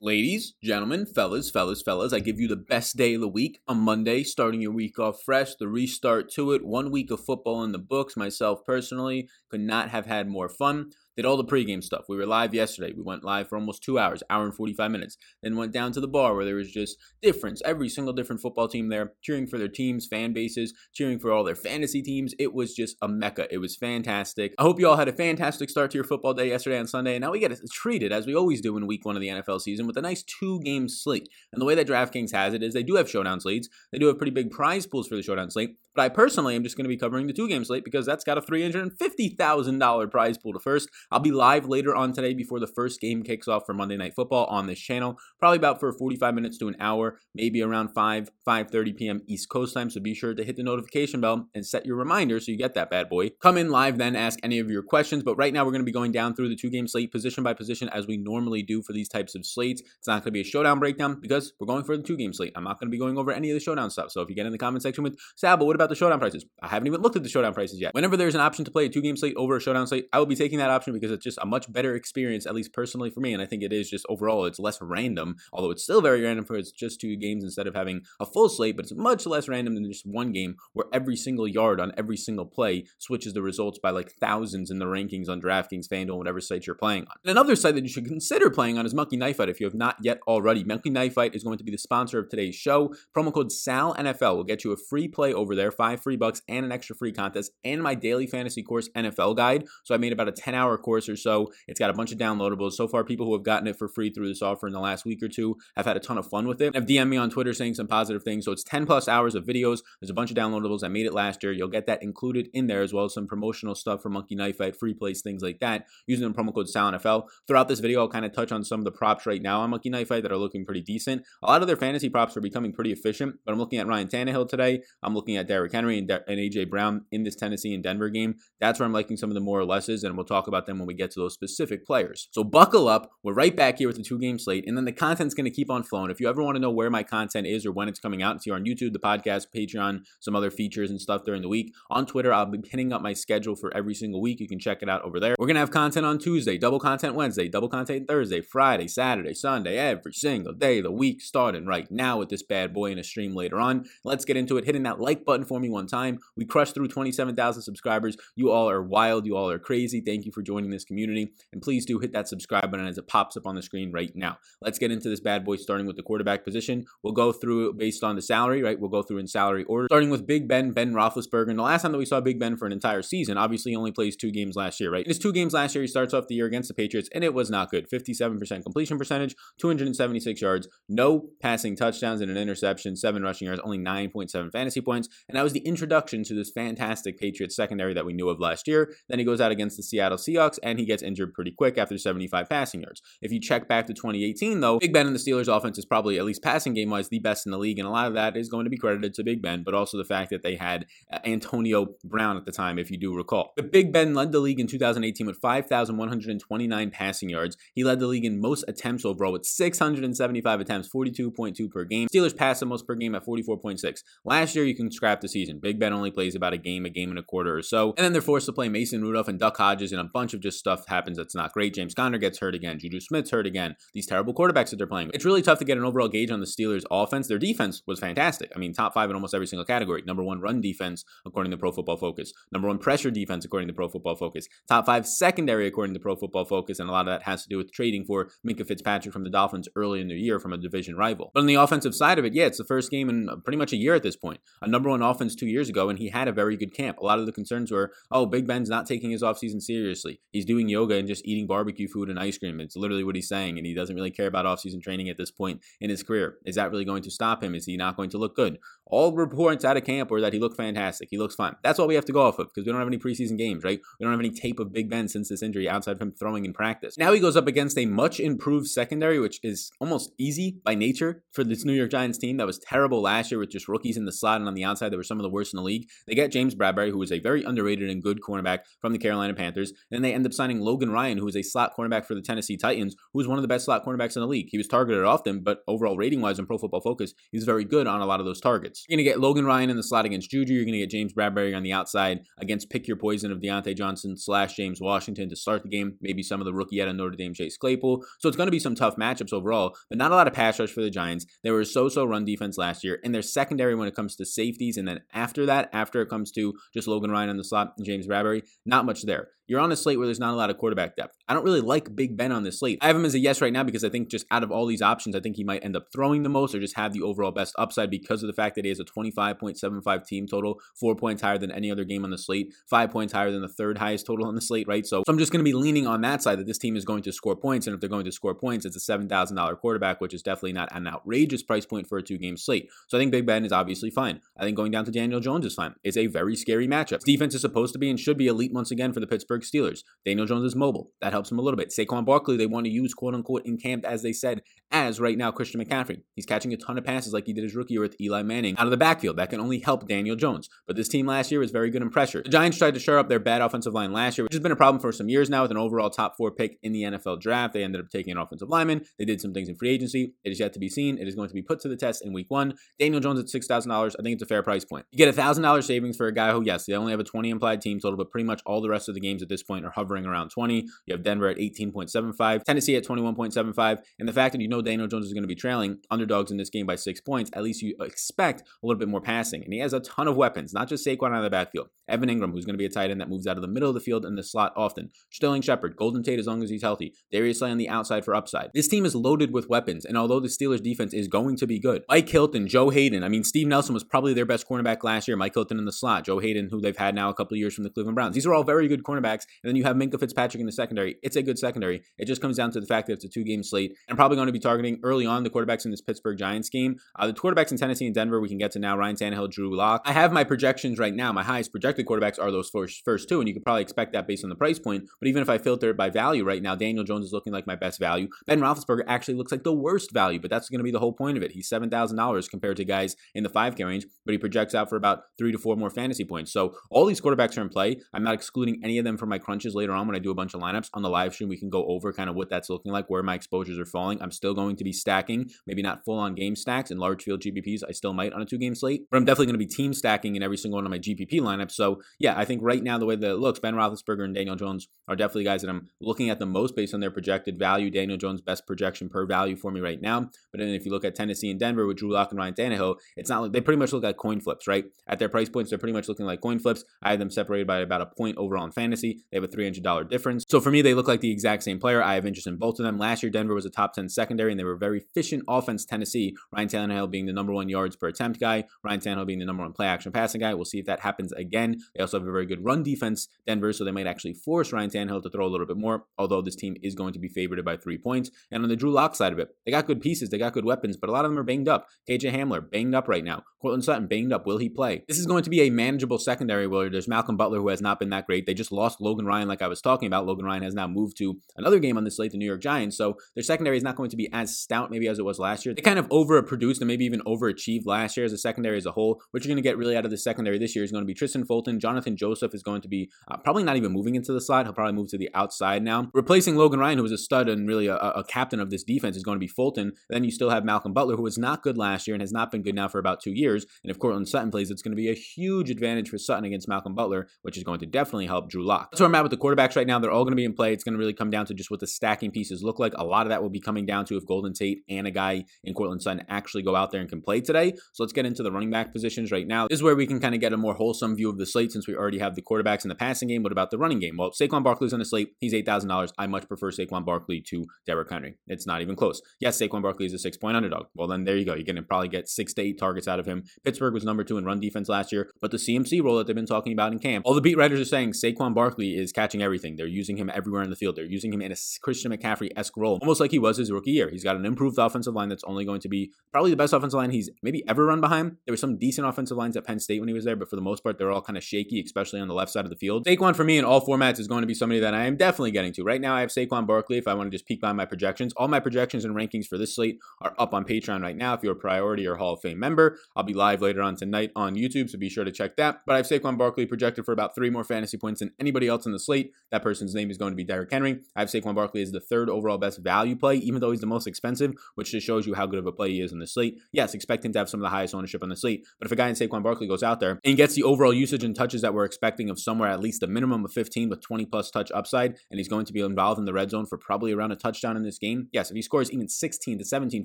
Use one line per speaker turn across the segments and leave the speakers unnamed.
Ladies, gentlemen, fellas, fellas, fellas, I give you the best day of the week on Monday, starting your week off fresh, the restart to it. One week of football in the books. Myself personally could not have had more fun did all the pregame stuff. We were live yesterday. We went live for almost two hours, hour and 45 minutes. Then went down to the bar where there was just difference. Every single different football team there, cheering for their teams, fan bases, cheering for all their fantasy teams. It was just a mecca. It was fantastic. I hope you all had a fantastic start to your football day yesterday and Sunday. And now we get treated, as we always do in week one of the NFL season, with a nice two game slate. And the way that DraftKings has it is they do have showdown slates. They do have pretty big prize pools for the showdown slate. But I personally am just going to be covering the two game slate because that's got a $350,000 prize pool to first. I'll be live later on today before the first game kicks off for Monday Night Football on this channel. Probably about for 45 minutes to an hour, maybe around 5, 5.30 p.m. East Coast time. So be sure to hit the notification bell and set your reminder so you get that bad boy. Come in live then, ask any of your questions. But right now we're going to be going down through the two game slate position by position as we normally do for these types of slates. It's not going to be a showdown breakdown because we're going for the two game slate. I'm not going to be going over any of the showdown stuff. So if you get in the comment section with, Sal, what about the showdown prices? I haven't even looked at the showdown prices yet. Whenever there's an option to play a two game slate over a showdown slate, I will be taking that option because it's just a much better experience, at least personally for me. And I think it is just overall, it's less random, although it's still very random for it's just two games instead of having a full slate, but it's much less random than just one game where every single yard on every single play switches the results by like thousands in the rankings on DraftKings, FanDuel, whatever site you're playing on. And another site that you should consider playing on is Monkey Knife Fight if you have not yet already. Monkey Knife Fight is going to be the sponsor of today's show. Promo code SALNFL will get you a free play over there, five free bucks and an extra free contest, and my daily fantasy course NFL guide. So I made about a 10 hour course or so. It's got a bunch of downloadables. So far, people who have gotten it for free through this offer in the last week or two have had a ton of fun with it. Have DM'd me on Twitter saying some positive things. So it's 10 plus hours of videos. There's a bunch of downloadables. I made it last year. You'll get that included in there as well as some promotional stuff for Monkey Knife Fight, free plays, things like that, using the promo code SALNFL. Throughout this video, I'll kind of touch on some of the props right now on Monkey Knife Fight that are looking pretty decent. A lot of their fantasy props are becoming pretty efficient, but I'm looking at Ryan Tannehill today. I'm looking at Derrick Henry and, De- and AJ Brown in this Tennessee and Denver game. That's where I'm liking some of the more or lesses, and we'll talk about them when we get to those specific players. So buckle up. We're right back here with the two game slate, and then the content's going to keep on flowing. If you ever want to know where my content is or when it's coming out, it's here on YouTube, the podcast, Patreon, some other features and stuff during the week. On Twitter, I'll be pinning up my schedule for every single week. You can check it out over there. We're going to have content on Tuesday, double content Wednesday, double content Thursday, Friday, Saturday, Sunday, every single day of the week, starting right now with this bad boy in a stream later on. Let's get into it. Hitting that like button for me one time. We crushed through 27,000 subscribers. You all are wild. You all are crazy. Thank you for joining this community. And please do hit that subscribe button as it pops up on the screen right now. Let's get into this bad boy, starting with the quarterback position. We'll go through based on the salary, right? We'll go through in salary order, starting with Big Ben, Ben Roethlisberger. And the last time that we saw Big Ben for an entire season, obviously he only plays two games last year, right? In his two games last year, he starts off the year against the Patriots, and it was not good. 57% completion percentage, 276 yards, no passing touchdowns and an interception, seven rushing yards, only 9.7 fantasy points. And that was the introduction to this fantastic Patriots secondary that we knew of last year. Then he goes out against the Seattle Seahawks and he gets injured pretty quick after 75 passing yards. If you check back to 2018, though, Big Ben and the Steelers offense is probably, at least passing game wise, the best in the league. And a lot of that is going to be credited to Big Ben, but also the fact that they had uh, Antonio Brown at the time, if you do recall. But Big Ben led the league in 2018 with 5,129 passing yards. He led the league in most attempts overall with 675 attempts, 42.2 per game. Steelers passed the most per game at 44.6. Last year, you can scrap the season. Big Ben only plays about a game, a game and a quarter or so. And then they're forced to play Mason Rudolph and Duck Hodges, and a bunch of just stuff happens that's not great. James Conner gets hurt again. Juju Smith's hurt again. These terrible quarterbacks that they're playing. It's really tough to get an overall gauge on the Steelers' offense. Their defense was fantastic. I mean, top five in almost every single category. Number one run defense, according to Pro Football Focus. Number one pressure defense, according to Pro Football Focus. Top five secondary, according to Pro Football Focus. And a lot of that has to do with trading for Minkah Fitzpatrick from the Dolphins early in the year from a division rival. But on the offensive side of it, yeah, it's the first game in pretty much a year at this point. A number one offense two years ago, and he had a very good camp. A lot of the concerns were, oh, Big Ben's not taking his offseason seriously. He's doing yoga and just eating barbecue food and ice cream. It's literally what he's saying, and he doesn't really care about offseason training at this point in his career. Is that really going to stop him? Is he not going to look good? All reports out of camp were that he looked fantastic. He looks fine. That's all we have to go off of because we don't have any preseason games, right? We don't have any tape of Big Ben since this injury outside of him throwing in practice. Now he goes up against a much improved secondary, which is almost easy by nature for this New York Giants team that was terrible last year with just rookies in the slot and on the outside. There were some of the worst in the league. They get James Bradberry, who is a very underrated and good cornerback from the Carolina Panthers. And they end up signing Logan Ryan, who is a slot cornerback for the Tennessee Titans, who is one of the best slot cornerbacks in the league. He was targeted often, but overall rating wise in Pro Football Focus, he's very good on a lot of those targets. You're going to get Logan Ryan in the slot against Juju. You're going to get James Bradberry on the outside against pick your poison of Diontae Johnson slash James Washington to start the game. Maybe some of the rookie out of Notre Dame, Chase Claypool. So it's going to be some tough matchups overall, but not a lot of pass rush for the Giants. They were so so run defense last year, and their secondary when it comes to safeties. And then after that, after it comes to just Logan Ryan on the slot and James Bradberry, not much there. You're on a slate where there's not a lot of quarterback depth. I don't really like Big Ben on this slate. I have him as a yes right now because I think just out of all these options, I think he might end up throwing the most or just have the overall best upside because of the fact that he has a 25.75 team total, four points higher than any other game on the slate, five points higher than the third highest total on the slate, right? So, so I'm just going to be leaning on that side that this team is going to score points. And if they're going to score points, it's a $7,000 quarterback, which is definitely not an outrageous price point for a two game slate. So I think Big Ben is obviously fine. I think going down to Daniel Jones is fine. It's a very scary matchup. Defense is supposed to be and should be elite once again for the Pittsburgh Steelers. Daniel Jones is mobile. That helps him a little bit. Saquon Barkley, they want to use quote unquote in camp, as they said, as right now Christian McCaffrey. He's catching a ton of passes like he did his rookie year with Eli Manning out of the backfield. That can only help Daniel Jones. But this team last year was very good in pressure. The Giants tried to shore up their bad offensive line last year, which has been a problem for some years now with an overall top four pick in the NFL draft. They ended up taking an offensive lineman. They did some things in free agency. It is yet to be seen. It is going to be put to the test in week one. Daniel Jones at $6,000. I think it's a fair price point. You get a $1,000 savings for a guy who, yes, they only have a 20 implied team total, but pretty much all the rest of the games at this point are hovering around 20. You have Denver at 18.75, Tennessee at 21.75, and the fact that you know Daniel Jones is going to be trailing underdogs in this game by six points, at least you expect a little bit more passing. And he has a ton of weapons, not just Saquon out of the backfield. Evan Engram, who's going to be a tight end that moves out of the middle of the field in the slot often. Sterling Shepard, Golden Tate as long as he's healthy. Darius Slay on the outside for upside. This team is loaded with weapons, and although the Steelers defense is going to be good, Mike Hilton, Joe Haden, I mean, Steve Nelson was probably their best cornerback last year. Mike Hilton in the slot, Joe Haden, who they've had now a couple years from the Cleveland Browns. These are all very good cornerbacks. And then you have Minkah Fitzpatrick in the secondary. It's a good secondary. It just comes down to the fact that it's a two game slate. I'm probably going to be targeting early on the quarterbacks in this Pittsburgh Giants game. Uh, the quarterbacks in Tennessee and Denver, we can get to now Ryan Tannehill, Drew Lock. I have my projections right now. My highest projected quarterbacks are those first, first two, and you could probably expect that based on the price point. But even if I filter it by value right now, Daniel Jones is looking like my best value. Ben Roethlisberger actually looks like the worst value, but that's going to be the whole point of it. He's $7,000 compared to guys in the 5K range, but he projects out for about three to four more fantasy points. So all these quarterbacks are in play. I'm not excluding any of them from my crunches later on when I do a bunch of lineups on the live stream. We can go over kind of what that's looking like, where my exposures are falling. I'm still going to be stacking, maybe not full on game stacks and large field GPPs. I still might on a two game slate, but I'm definitely going to be team stacking in every single one of my GPP lineups. So yeah, I think right now the way that it looks, Ben Roethlisberger and Daniel Jones are definitely guys that I'm looking at the most based on their projected value. Daniel Jones best projection per value for me right now. But then if you look at Tennessee and Denver with Drew Lock and Ryan Tannehill, it's not like they pretty much look like coin flips, right? At their price points, they're pretty much looking like coin flips. I have them separated by about a point overall in fantasy. They have a $300 difference. So for me, they look like the exact same player. I have interest in both of them. Last year, Denver was a top 10 secondary, and they were very efficient offense. Tennessee, Ryan Tannehill being the number one yards per attempt guy, Ryan Tannehill being the number one play action passing guy. We'll see if that happens again. They also have a very good run defense, Denver, so they might actually force Ryan Tannehill to throw a little bit more, although this team is going to be favored by three points. And on the Drew Lock side of it, they got good pieces, they got good weapons, but a lot of them are banged up. KJ Hamler, banged up right now. Courtland Sutton, banged up. Will he play? This is going to be a manageable secondary where there's Malcolm Butler, who has not been that great. They just lost Logan Ryan, like I was talking about. Logan Ryan has now moved to another game on the slate, the New York Giants. So their secondary is not going to be as stout, maybe as it was last year. They kind of overproduced and maybe even overachieved last year as a secondary as a whole. What you're going to get really out of the secondary this year is going to be Kristian Fulton. Johnathan Joseph is going to be uh, probably not even moving into the slot. He'll probably move to the outside now. Replacing Logan Ryan, who was a stud and really a, a captain of this defense, is going to be Fulton. Then you still have Malcolm Butler, who was not good last year and has not been good now for about two years. And if Courtland Sutton plays, it's going to be a huge advantage for Sutton against Malcolm Butler, which is going to definitely help Drew Lock. That's where I'm at with the quarterbacks right now. They're all going to be in play. It's going to really come down to just what the stacking pieces look like. A lot of that will be coming down to if Golden Tate and a guy in Courtland Sutton actually go out there and can play today. So let's get into the running back positions right now. This is where we can kind of get a more wholesome view of the slate since we already have the quarterbacks in the passing game. What about the running game? Well, Saquon Barkley's on the slate. He's $8,000. I much prefer Saquon Barkley to Derrick Henry. It's not even close. Yes, Saquon Barkley is a six point underdog. Well, then there you go. You're going to probably get six to eight targets out of him. Pittsburgh was number two in run defense last year, but the CMC role that they've been talking about in camp, all the beat writers are saying Saquon Barkley is catching everything. They're using him everywhere in the field. They're using him in a Christian McCaffrey esque role, almost like he was his rookie year. He's got an improved offensive line that's only going to be probably the best offensive line he's maybe ever run behind. There were some decent offensive lines at Penn State when he was there, but for the most part, they're all kind of shaky, especially on the left side of the field. Saquon for me in all formats is going to be somebody that I am definitely getting to. Right now, I have Saquon Barkley. If I want to just peek by my projections, all my projections and rankings for this slate are up on Patreon right now. If you're a priority or Hall of Fame member, I'll be live later on tonight on YouTube, so be sure to check that. But I have Saquon Barkley projected for about three more fantasy points than anybody else in the slate. That person's name is going to be Derrick Henry. I have Saquon Barkley as the third overall best value play, even though he's the most expensive, which just shows you how good of a play he is in the slate. Yes, expect him to have some of the highest ownership on the slate, but if a guy in Saquon Barkley goes out there and gets the overall usage and touches that we're expecting of somewhere at least a minimum of 15 with 20 plus touch upside, and he's going to be involved in the red zone for probably around a touchdown in this game, yes, if he scores even 16 to 17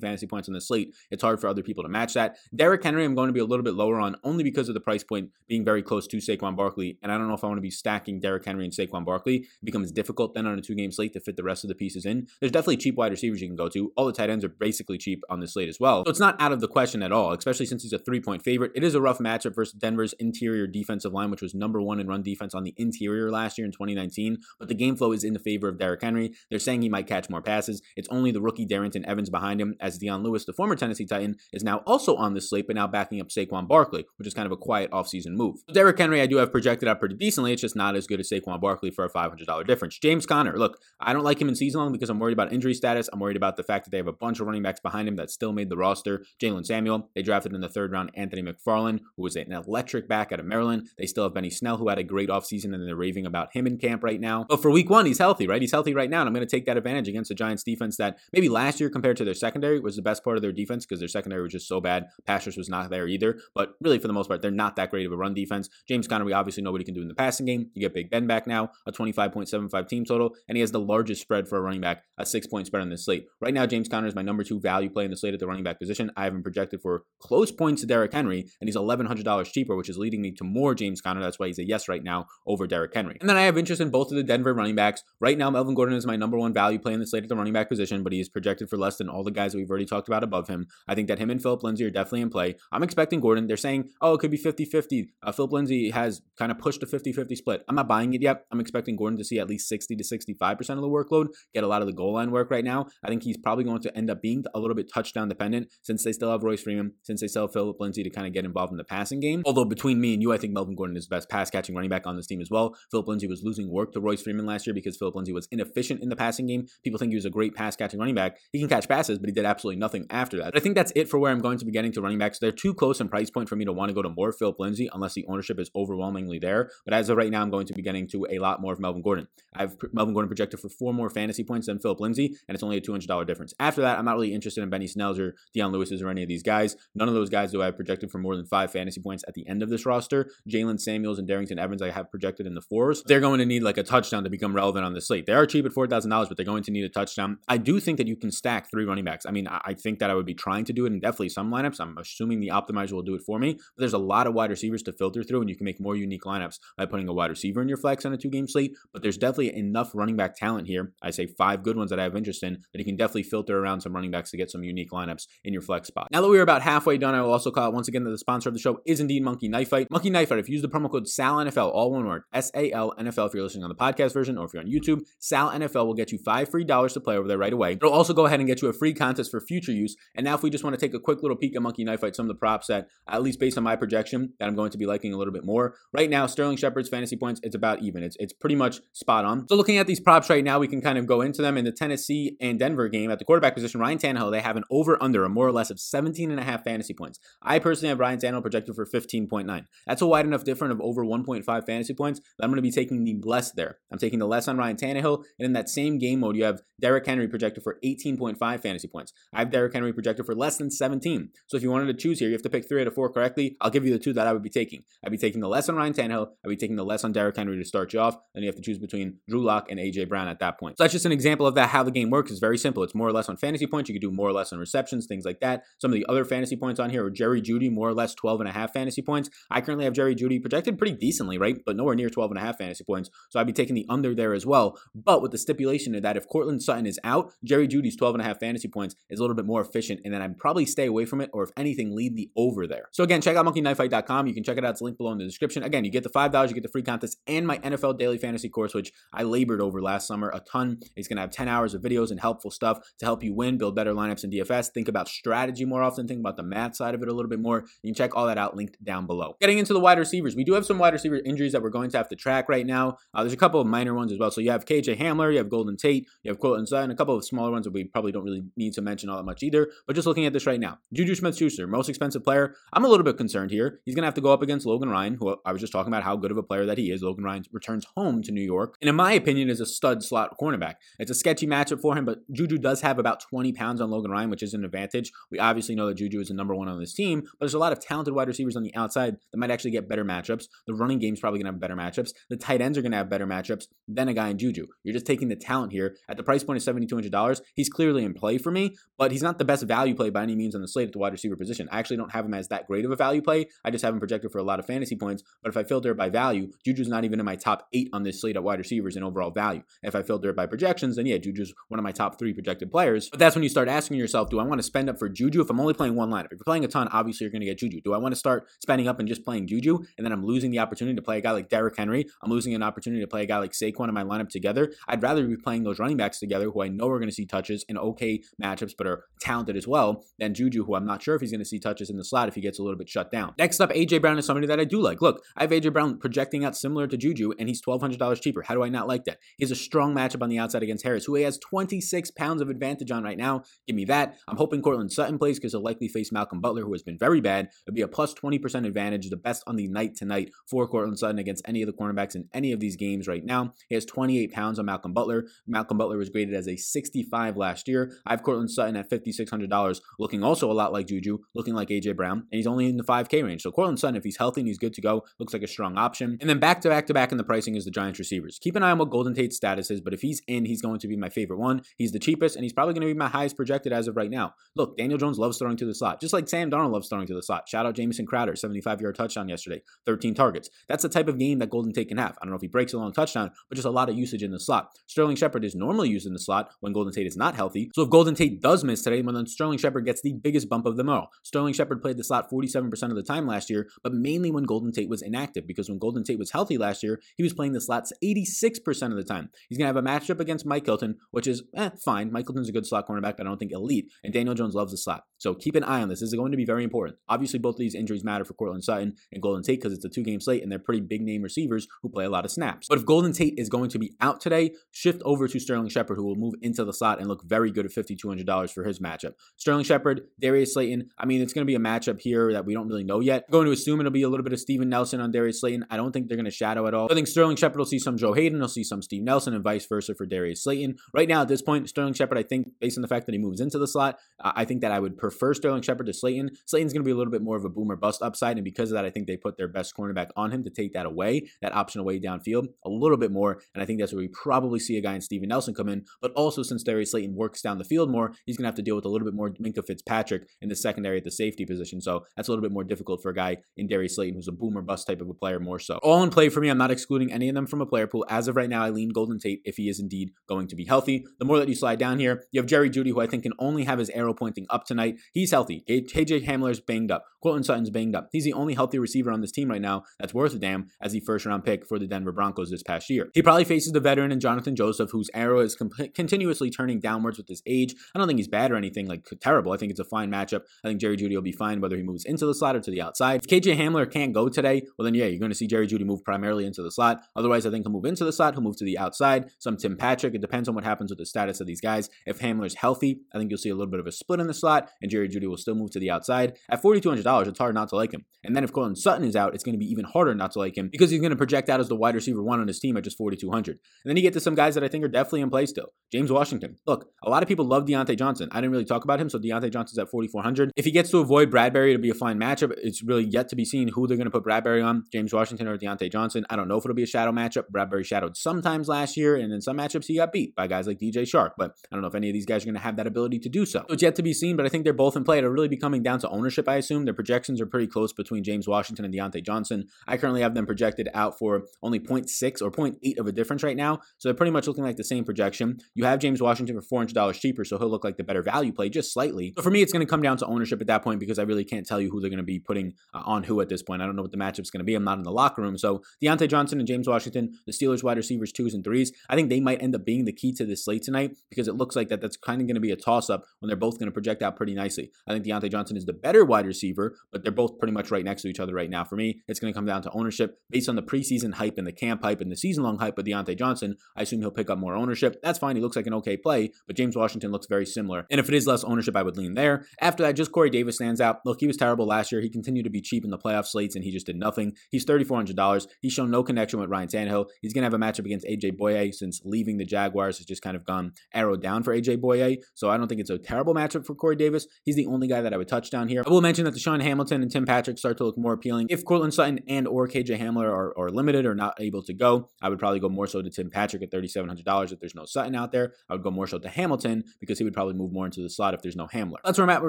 fantasy points on the slate, it's hard for other people to match that. Derrick Henry, I'm going to be a little bit lower on only because of the price point being very close to Saquon Barkley, and I don't know if I want to be stacking Derrick Henry and Saquon Barkley. It becomes difficult then on a two game slate to fit the rest of the pieces in. There's definitely cheap wide receivers you can go to. All the tight ends are basically cheap on the slate as well. So it's not out of the question at all, especially since he's a three point favorite. It is a rough matchup versus Denver's interior defensive line, which was number one in run defense on the interior last year in 2019. But the game flow is in the favor of Derrick Henry. They're saying he might catch more passes. It's only the rookie Darrynton Evans behind him, as Dion Lewis, the former Tennessee Titan, is now also on the slate, but now backing up Saquon Barkley, which is kind of a quiet offseason move. So Derrick Henry, I do have projected out pretty decently. It's just not as good as Saquon Barkley for a $500 difference. James Conner, look, I don't like him in season long because I'm worried about injury status. I'm worried about the fact that they have a bunch of running backs behind him that still made the roster. Jaylen Samuel, they drafted in the third round Anthony McFarland, who was an electric back out of Maryland. They still have Benny Snell, who had a great offseason, and they're raving about him in camp right now. But for week one, he's healthy, right? He's healthy right now, and I'm going to take that advantage against the Giants defense that maybe last year compared to their secondary was the best part of their defense because their secondary was just so bad. Pastors was not there either. But really, for the most part, they're not that great of a run defense. James Conner, we obviously know what he can do in the passing game. You get Big Ben back now, a 25.75 team total, and he has the largest spread for a running back, a six point spread on the slate. Right now, James Conner is my number two value play in the slate at the running back position. I have him projected for close points to Derrick Henry, and he's $1,100 cheaper, which is leading me to more James Conner. That's why he's a yes right now over Derrick Henry. And then I have interest in both of the Denver running backs. Right now, Melvin Gordon is my number one value play in the slate at the running back position, but he is projected for less than all the guys that we've already talked about above him. I think that him and Philip Lindsay are definitely in play. I'm expecting Gordon. They're saying, oh, it could be 50 50. Uh, Philip Lindsay has kind of pushed a 50 50 split. I'm not buying it yet. I'm expecting Gordon to see at least 60 to 65% of the workload, get a lot of the goal line work right now. I think he's probably going to end up being a little bit touchdown dependent since they still have Royce Freeman, since they still have Philip Lindsay to kind of get involved in the passing game. Although between me and you, I think Melvin Gordon is the best pass catching running back on this team as well. Philip Lindsay was losing work to Royce Freeman last year because Philip Lindsay was inefficient in the passing game. People think he was a great pass catching running back. He can catch passes, but he did absolutely nothing after that. But I think that's it for where I'm going to be getting to running backs. They're too close in price point for me to want to go to more Philip Lindsay unless the ownership is overwhelmingly there. But as of right now, I'm going to be getting to a lot more of Melvin Gordon. I have Melvin Gordon projected for four more fantasy points than Philip Lindsay, and it's only a $200 difference. After that, I'm not really interested in Benny Snells or Dion Lewis's or any of these guys. None of those guys do I have projected for more than five fantasy points at the end of this roster. Jaylen Samuels and Darrynton Evans, I have projected in the fours. They're going to need like a touchdown to become relevant on the slate. They are cheap at $4,000, but they're going to need a touchdown. I do think that you can stack three running backs. I mean, I think that I would be trying to do it in definitely some lineups. I'm assuming the optimizer will do it for me. But there's a lot of wide receivers to filter through, and you can make more unique lineups by putting a wide receiver in your flex on a two game slate. But there's definitely enough running back talent here. I say five good ones that I have interest in that you can definitely filter around some running backs to get some unique lineups in your flex spot. Now that we're about halfway done, I will also call out once again that the sponsor of the show is indeed Monkey Knife Fight. Monkey Knife Fight, if you use the promo code SALNFL, all one word, S A L NFL, if you're listening on the podcast version or if you're on YouTube, Sal NFL will get you five free dollars to play over there right away. It'll also go ahead and get you a free contest for future use. And now, if we just want to take a quick little peek at Monkey Knife Fight, some of the props that, at least based on my projection, that I'm going to be liking a little bit more. Right now, Sterling Shepard's fantasy points, it's about even. It's, it's pretty much spot on. So, looking at these props right now, we can kind of go into them in the Tennessee and Denver game at the quarterback position. Ryan Tannehill, they have an over under, a more or less of 17 and a half fantasy points. I personally have Ryan Tannehill projected for 15.9. That's a wide enough difference of over 1.5 fantasy points that I'm going to be taking the less there. I'm taking the less on Ryan Tannehill. And in that same game mode, you have Derrick Henry projected for 18.5 fantasy points. I have Derrick Henry projected for less than 17. So if you wanted to choose here, you have to pick three out of four correctly. I'll give you the two that I would be taking. I'd be taking the less on Ryan Tannehill. I'd be taking the less on Derrick Henry to start you off. Then you have to choose between Drew Lock and AJ Brown at that point. So that's just an example of that. How the game works It's very simple. It's more or less on fantasy points. You can do more or less on receptions, things like that. Some of the other fantasy points on here are Jerry Jeudy, more or less 12 and a half fantasy points. I currently have Jerry Jeudy projected pretty decently, right? But nowhere near 12 and a half fantasy points. So I'd be taking the under there as well. But with the stipulation that if Courtland Sutton is out, Jerry Jeudy's 12 and a half fantasy points is a little bit more efficient. And then I'd probably stay away from it, or if anything, lead the over there. So again, check out monkeyknifefight.com. You can check it out. It's linked below in the description. Again, you get the $5, you get the free contest, and my NFL daily fantasy course, which I labored over last summer a ton. He's going to have 10 hours of videos and helpful stuff to help you win, build better lineups in DFS, think about strategy more often, think about the math side of it a little bit more. You can check all that out linked down below. Getting into the wide receivers, we do have some wide receiver injuries that we're going to have to track right now. Uh, there's a couple of minor ones as well. So you have KJ Hamler, you have Golden Tate, you have Courtland Sutton, a couple of smaller ones that we probably don't really need to mention all that much either. But just looking at this right now, Juju Smith Schuster, most expensive player. I'm a little bit concerned here. He's going to have to go up against Logan Ryan, who I was just talking about how good of a player that he is. Logan Ryan returns home to New York, and in my opinion, is a stud slot cornerback. It's a sketchy matchup for him, but Juju does have about 20 pounds on Logan Ryan, which is an advantage. We obviously know that Juju is the number one on this team, but there's a lot of talented wide receivers on the outside that might actually get better matchups. The running game's probably going to have better matchups. The tight ends are going to have better matchups than a guy in Juju. You're just taking the talent here. At the price point of $7,200, he's clearly in play for me, but he's not the best value play by any means on the slate at the wide receiver position. I actually don't have him as that great of a value play. I just have him projected for a lot of fantasy points, but if I filter it by value, Juju's not even in my top eight on this slate at wide receivers in overall value. If I filter it by projections, then yeah, Juju's one of my top three projected players. But that's when you start asking yourself, do I want to spend up for Juju if I'm only playing one lineup? If you're playing a ton, obviously you're going to get Juju. Do I want to start spending up and just playing Juju, and then I'm losing the opportunity to play a guy like Derrick Henry? I'm losing an opportunity to play a guy like Saquon in my lineup together. I'd rather be playing those running backs together who I know are going to see touches in okay matchups, but are talented as well, than Juju, who I'm not sure if he's going to see touches in the slot if he gets a little bit shut down. Next up, AJ Brown is somebody that I do like. Look, I have AJ Brown projecting out similar to Juju, and he's $1,200 cheaper. How do I not like that? He has a strong matchup on the outside against Harris, who he has 26 pounds of advantage on right now. Give me that. I'm hoping Courtland Sutton plays because he'll likely face Malcolm Butler, who has been very bad. It'll be a plus 20% advantage, the best on the night tonight for Courtland Sutton against any of the cornerbacks in any of these games right now. He has 28 pounds on Malcolm Butler. Malcolm Butler was graded as a 65 last year. I have Courtland Sutton at $5,600, looking also a lot like Juju, looking like AJ Brown, and he's only in the 5K range. So Courtland Sutton, if he's healthy and he's good to go, looks like a strong option. And then back to back to back in the pricing is the Giants receivers. Keep an eye on what Golden Tate's status is, but if he's in, he's going to be my favorite one. He's the cheapest, and he's probably going to be my highest projected as of right now. Look, Daniel Jones loves throwing to the slot, just like Sam Darnold loves throwing to the slot. Shout out Jamison Crowder, 75 yard touchdown yesterday, 13 targets. That's the type of game that Golden Tate can have. I don't know if he breaks a long touchdown, but just a lot of usage in the slot. Sterling Shepard is normally used in the slot when Golden Tate is not healthy. So if Golden Tate does miss today, well, then Sterling Shepard gets the biggest bump of them all. Sterling Shepard played the slot 47% of the time last year, but mainly when Golden Tate was inactive, because when Golden Tate was healthy last year, he was playing the slots 86% of the time. He's going to have a matchup against Mike Hilton, which is eh, fine. Mike Hilton's a good slot cornerback, but I don't think elite. And Daniel Jones loves the slot. So keep an eye on this. This is going to be very important. Obviously, both of these injuries matter for Courtland Sutton and Golden Tate because it's a two game slate and they're pretty big name receivers who play a lot of snaps. But if Golden Tate is going to be out today, shift over to Sterling Shepard, who will move into the slot and look very good at $5,200 for his matchup. Sterling Shepard, Darius Slayton. I mean, it's going to be a matchup here that we don't really know yet. I'm going to assume it'll be a little bit of Steven Nelson on Darius Slayton. I don't think they're going to shadow at all. I think Sterling Shepard will see some Joe Haden, he'll see some Steve Nelson, and vice versa for Darius Slayton. Right now, at this point, Sterling Shepard, I think, based on the fact that he moves into the slot, uh, I think that I would prefer Sterling Shepard to Slayton. Slayton's going to be a little bit more of a boomer bust upside, and because of that, I think they put their best cornerback on him to take that away, that option away downfield, a little bit more. And I think that's where we probably see a guy in Steven Nelson come in. But also, since Darius Slayton works down the field more, he's going to have to deal with a little bit more Minkah Fitzpatrick in the secondary at the safety position. So that's a little bit more difficult for a guy in Darius Slayton who's a boomer bust type of a player more so. All in play for me. I'm not excluding any of them from a player pool. As of right now, I lean Golden Tate if he is indeed going to be healthy. The more that you slide down here, you have Jerry Jeudy, who I think can only have his arrow pointing up tonight. He's healthy. KJ Hamler's banged up. Courtland Sutton's banged up. He's the only healthy receiver on this team right now that's worth a damn as the first round pick for the Denver Broncos this past year. He probably faces the veteran and Johnathan Joseph, whose arrow is continuously turning downwards with his age. I don't think he's bad or anything like terrible. I think it's a fine matchup. I think Jerry Jeudy will be fine whether he moves into the slot or to the outside. If KJ Hamler can't go today, well then yeah, you're going to see Jerry Jeudy move primarily into the slot. Otherwise, I think he'll move into the slot. He'll move to the outside. Some Tim Patrick. It depends on what happens with the status of these guys. If Hamler's healthy, I think you'll see a little bit of a split in the slot, and Jerry Jeudy will still move to the outside. At $4,200, it's hard not to like him. And then if Courtland Sutton is out, it's going to be even harder not to like him because he's going to project out as the wide receiver one on his team at just 4,200. And then you get to some guys that I think are definitely in play still. James Washington. Look, a lot of people love Diontae Johnson. I didn't really talk about him, so Diontae Johnson's at 4,400. If he gets to avoid Bradberry, it'll be a fine matchup. It's really yet to be seen who they're going to put Bradberry on, James Washington or Diontae Johnson. I don't know if it'll be a shadow matchup. Bradberry shadowed sometimes last year, and in some matchups he got beat by guys like DJ Chark. But I don't know if any of these guys are going to have that ability to do so. so. It's yet to be seen, but I think they're both in play. It'll really be coming down to ownership, I assume. Their projections are pretty close between James Washington and Diontae Johnson. I currently have them projected out for only 0.6 or 0.8 of a difference right now. So they're pretty much looking like the same projection. You have James Washington for $400 cheaper, so he'll look like the better value play just slightly. But for me, it's going to come down to ownership at that point because I really can't tell you who they're going to be putting uh, on who at this point. I don't know what the matchup's going to be. I'm not in the locker room. So Johnson Johnson and James Washington, the Steelers wide receivers twos and threes. I think they might end up being the key to this slate tonight because it looks like that that's kind of going to be a toss up when they're both going to project out pretty nicely. I think Diontae Johnson is the better wide receiver, but they're both pretty much right next to each other right now. For me, it's going to come down to ownership based on the preseason hype and the camp hype and the season long hype of Diontae Johnson. I assume he'll pick up more ownership. That's fine. He looks like an okay play, but James Washington looks very similar. And if it is less ownership, I would lean there. After that, just Corey Davis stands out. Look, he was terrible last year. He continued to be cheap in the playoff slates, and he just did nothing. He's $3,400. He's shown no connection with Ryan Tannehill. He's going to have a matchup against AJ Bouye, since leaving the Jaguars has just kind of gone arrow down for AJ Bouye. So I don't think it's a terrible matchup for Corey Davis. He's the only guy that I would touch down here. I will mention that DaeSean Hamilton and Tim Patrick start to look more appealing. If Courtland Sutton and or KJ Hamler are, are limited or not able to go, I would probably go more so to Tim Patrick at $3,700 if there's no Sutton out there. I would go more so to Hamilton because he would probably move more into the slot if there's no Hamler. That's where I'm at with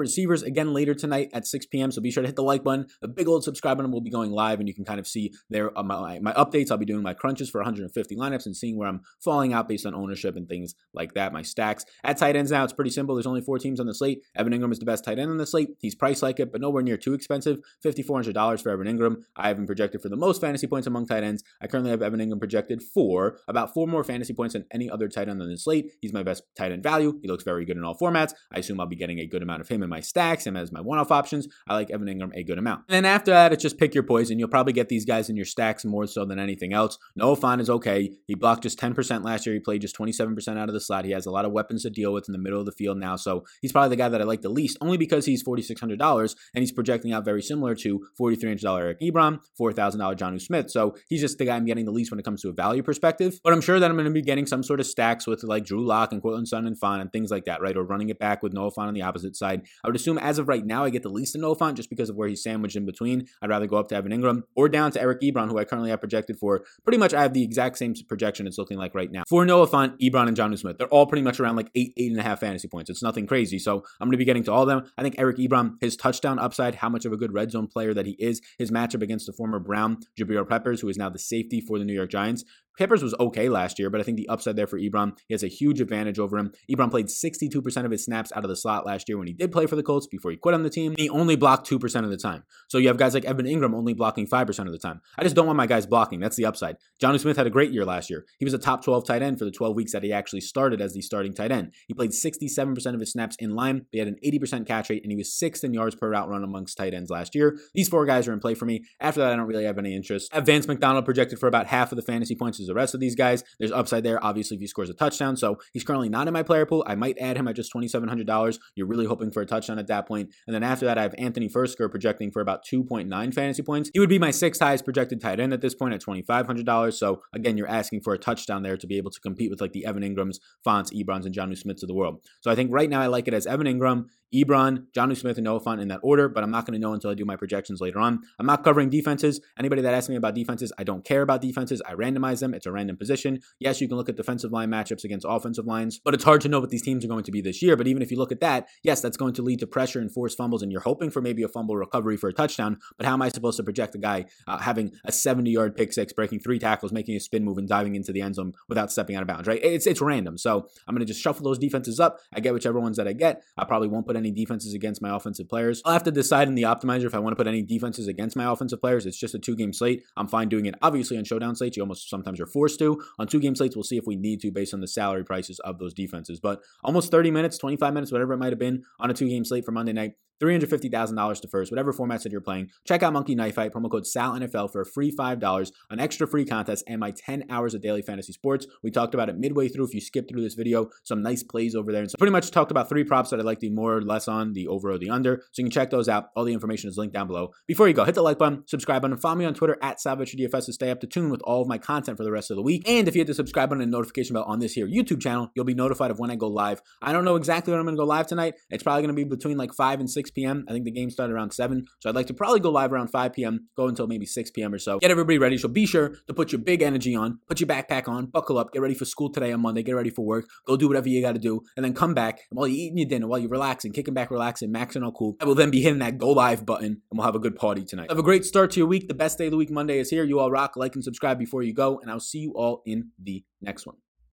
receivers again later tonight at 6 p.m. So be sure to hit the like button. The big old subscribe button will be going live and you can kind of see there uh, my, my updates. I'll be doing my crunches for 150 lineups and seeing where I'm falling out based on ownership and things like that. My stacks at tight ends now, it's pretty simple. There's only four teams on the slate. Evan Engram is the best tight end on the slate. He's priced like it, but nowhere near too expensive. $5,400 for Evan Engram. I have him projected for the most fantasy points among tight ends. I currently have Evan Engram projected for about four more fantasy points than any other tight end on the slate. He's my best tight end value. He looks very good in all formats. I assume I'll be getting a good amount of him in my stacks and as my one-off options. I like Evan Engram a good amount. And then after that, it's just pick your poison. You'll probably get these guys in your stacks more so than anything else. Noah Fant is okay. He blocked just 10% last year. He played just 27% out of the slot. He has a lot of weapons to deal with in the middle of the field now. So he's probably the guy that I like the least, only because he's $4,600 and he's projecting out very similar to $4,300 Eric Ebron, $4,000 Jonnu Smith. So he's just the guy I'm getting the least when it comes to a value perspective. But I'm sure that I'm going to be getting some sort of stacks with like Drew Lock and Courtland Sutton and Fant and things like that, right? Or running it back with Noah Fant on the opposite side. I would assume as of right now, I get the least in Noah Fant just because of where he's sandwiched in between. I'd rather go up to Evan Engram or down to Eric Ebron, who I currently have projected for pretty much I have the exact same projection it's looking like right now. For Noah Fant, Ebron, and Jonnu Smith, they're all pretty much around like eight, eight and a half fantasy points. It's nothing crazy. So I'm going to be getting to all of them. I think Eric Ebron, his touchdown upside, how much of a good red zone player that he is, his matchup against the former Brown, Jabril Peppers, who is now the safety for the New York Giants, Peppers was okay last year, but I think the upside there for Ebron, he has a huge advantage over him. Ebron played 62% of his snaps out of the slot last year when he did play for the Colts before he quit on the team. He only blocked 2% of the time. So you have guys like Evan Engram only blocking 5% of the time. I just don't want my guys blocking. That's the upside. Jonnu Smith had a great year last year. He was a top 12 tight end for the 12 weeks that he actually started as the starting tight end. He played 67% of his snaps in line. He had an 80% catch rate, and he was sixth in yards per route run amongst tight ends last year. These four guys are in play for me. After that, I don't really have any interest. Vance McDonald projected for about half of the fantasy points as the rest of these guys. There's upside there, obviously, if he scores a touchdown. So he's currently not in my player pool. I might add him at just $2,700. You're really hoping for a touchdown at that point. And then after that, I have Anthony Firkser projecting for about 2.9 fantasy points. He would be my sixth highest projected tight end at this point at $2,500. So again, you're asking for a touchdown there to be able to compete with like the Evan Engrams, Fants, Ebrons, and Jonnu Smiths of the world. So I think right now I like it as Evan Engram, Ebron, Jonnu Smith, and Noah Fant in that order, but I'm not going to know until I do my projections later on. I'm not covering defenses. Anybody that asks me about defenses, I don't care about defenses. I randomize them. It's a random position. Yes, you can look at defensive line matchups against offensive lines, but it's hard to know what these teams are going to be this year. But even if you look at that, yes, that's going to lead to pressure and forced fumbles, and you're hoping for maybe a fumble recovery for a touchdown. But how am I supposed to project a guy uh, having a 70 yard pick six, breaking three tackles, making a spin move, and diving into the end zone without stepping out of bounds, right? It's, it's random. So I'm going to just shuffle those defenses up. I get whichever ones that I get. I probably won't put any defenses against my offensive players. I'll have to decide in the optimizer if I want to put any defenses against my offensive players. It's just a two game slate. I'm fine doing it. Obviously, on showdown slates, you almost sometimes are forced to. On two game slates, we'll see if we need to based on the salary prices of those defenses. But almost 30 minutes, 25 minutes, whatever it might have been on a two game slate for Monday night. $350,000 to first, whatever formats that you're playing. Check out Monkey Knife Fight, promo code SALNFL for a free $5, an extra free contest, and my 10 hours of daily fantasy sports. We talked about it midway through. If you skip through this video, some nice plays over there. And so pretty much talked about three props that I'd like to more or less on, the over or the under. So you can check those out. All the information is linked down below. Before you go, hit the like button, subscribe button, follow me on Twitter at SalVetriDFS to stay up to tune with all of my content for the rest of the week. And if you hit the subscribe button and notification bell on this here YouTube channel, you'll be notified of when I go live. I don't know exactly when I'm going to go live tonight. It's probably going to be between like 5 and 6 p.m. I think the game game started around 7. So I'd like to probably go live around 5 p.m., go until maybe 6 p.m. or so. Get everybody ready. So be sure to put your big energy on, put your backpack on, buckle up, get ready for school today on Monday, get ready for work, go do whatever you got to do, and then come back. And while you're eating your dinner, while you're relaxing, kicking back, relaxing, maxing all cool, I will then be hitting that go live button and we'll have a good party tonight. Have a great start to your week. The best day of the week, Monday, is here. You all rock, like, and subscribe before you go, and I'll see you all in the next one.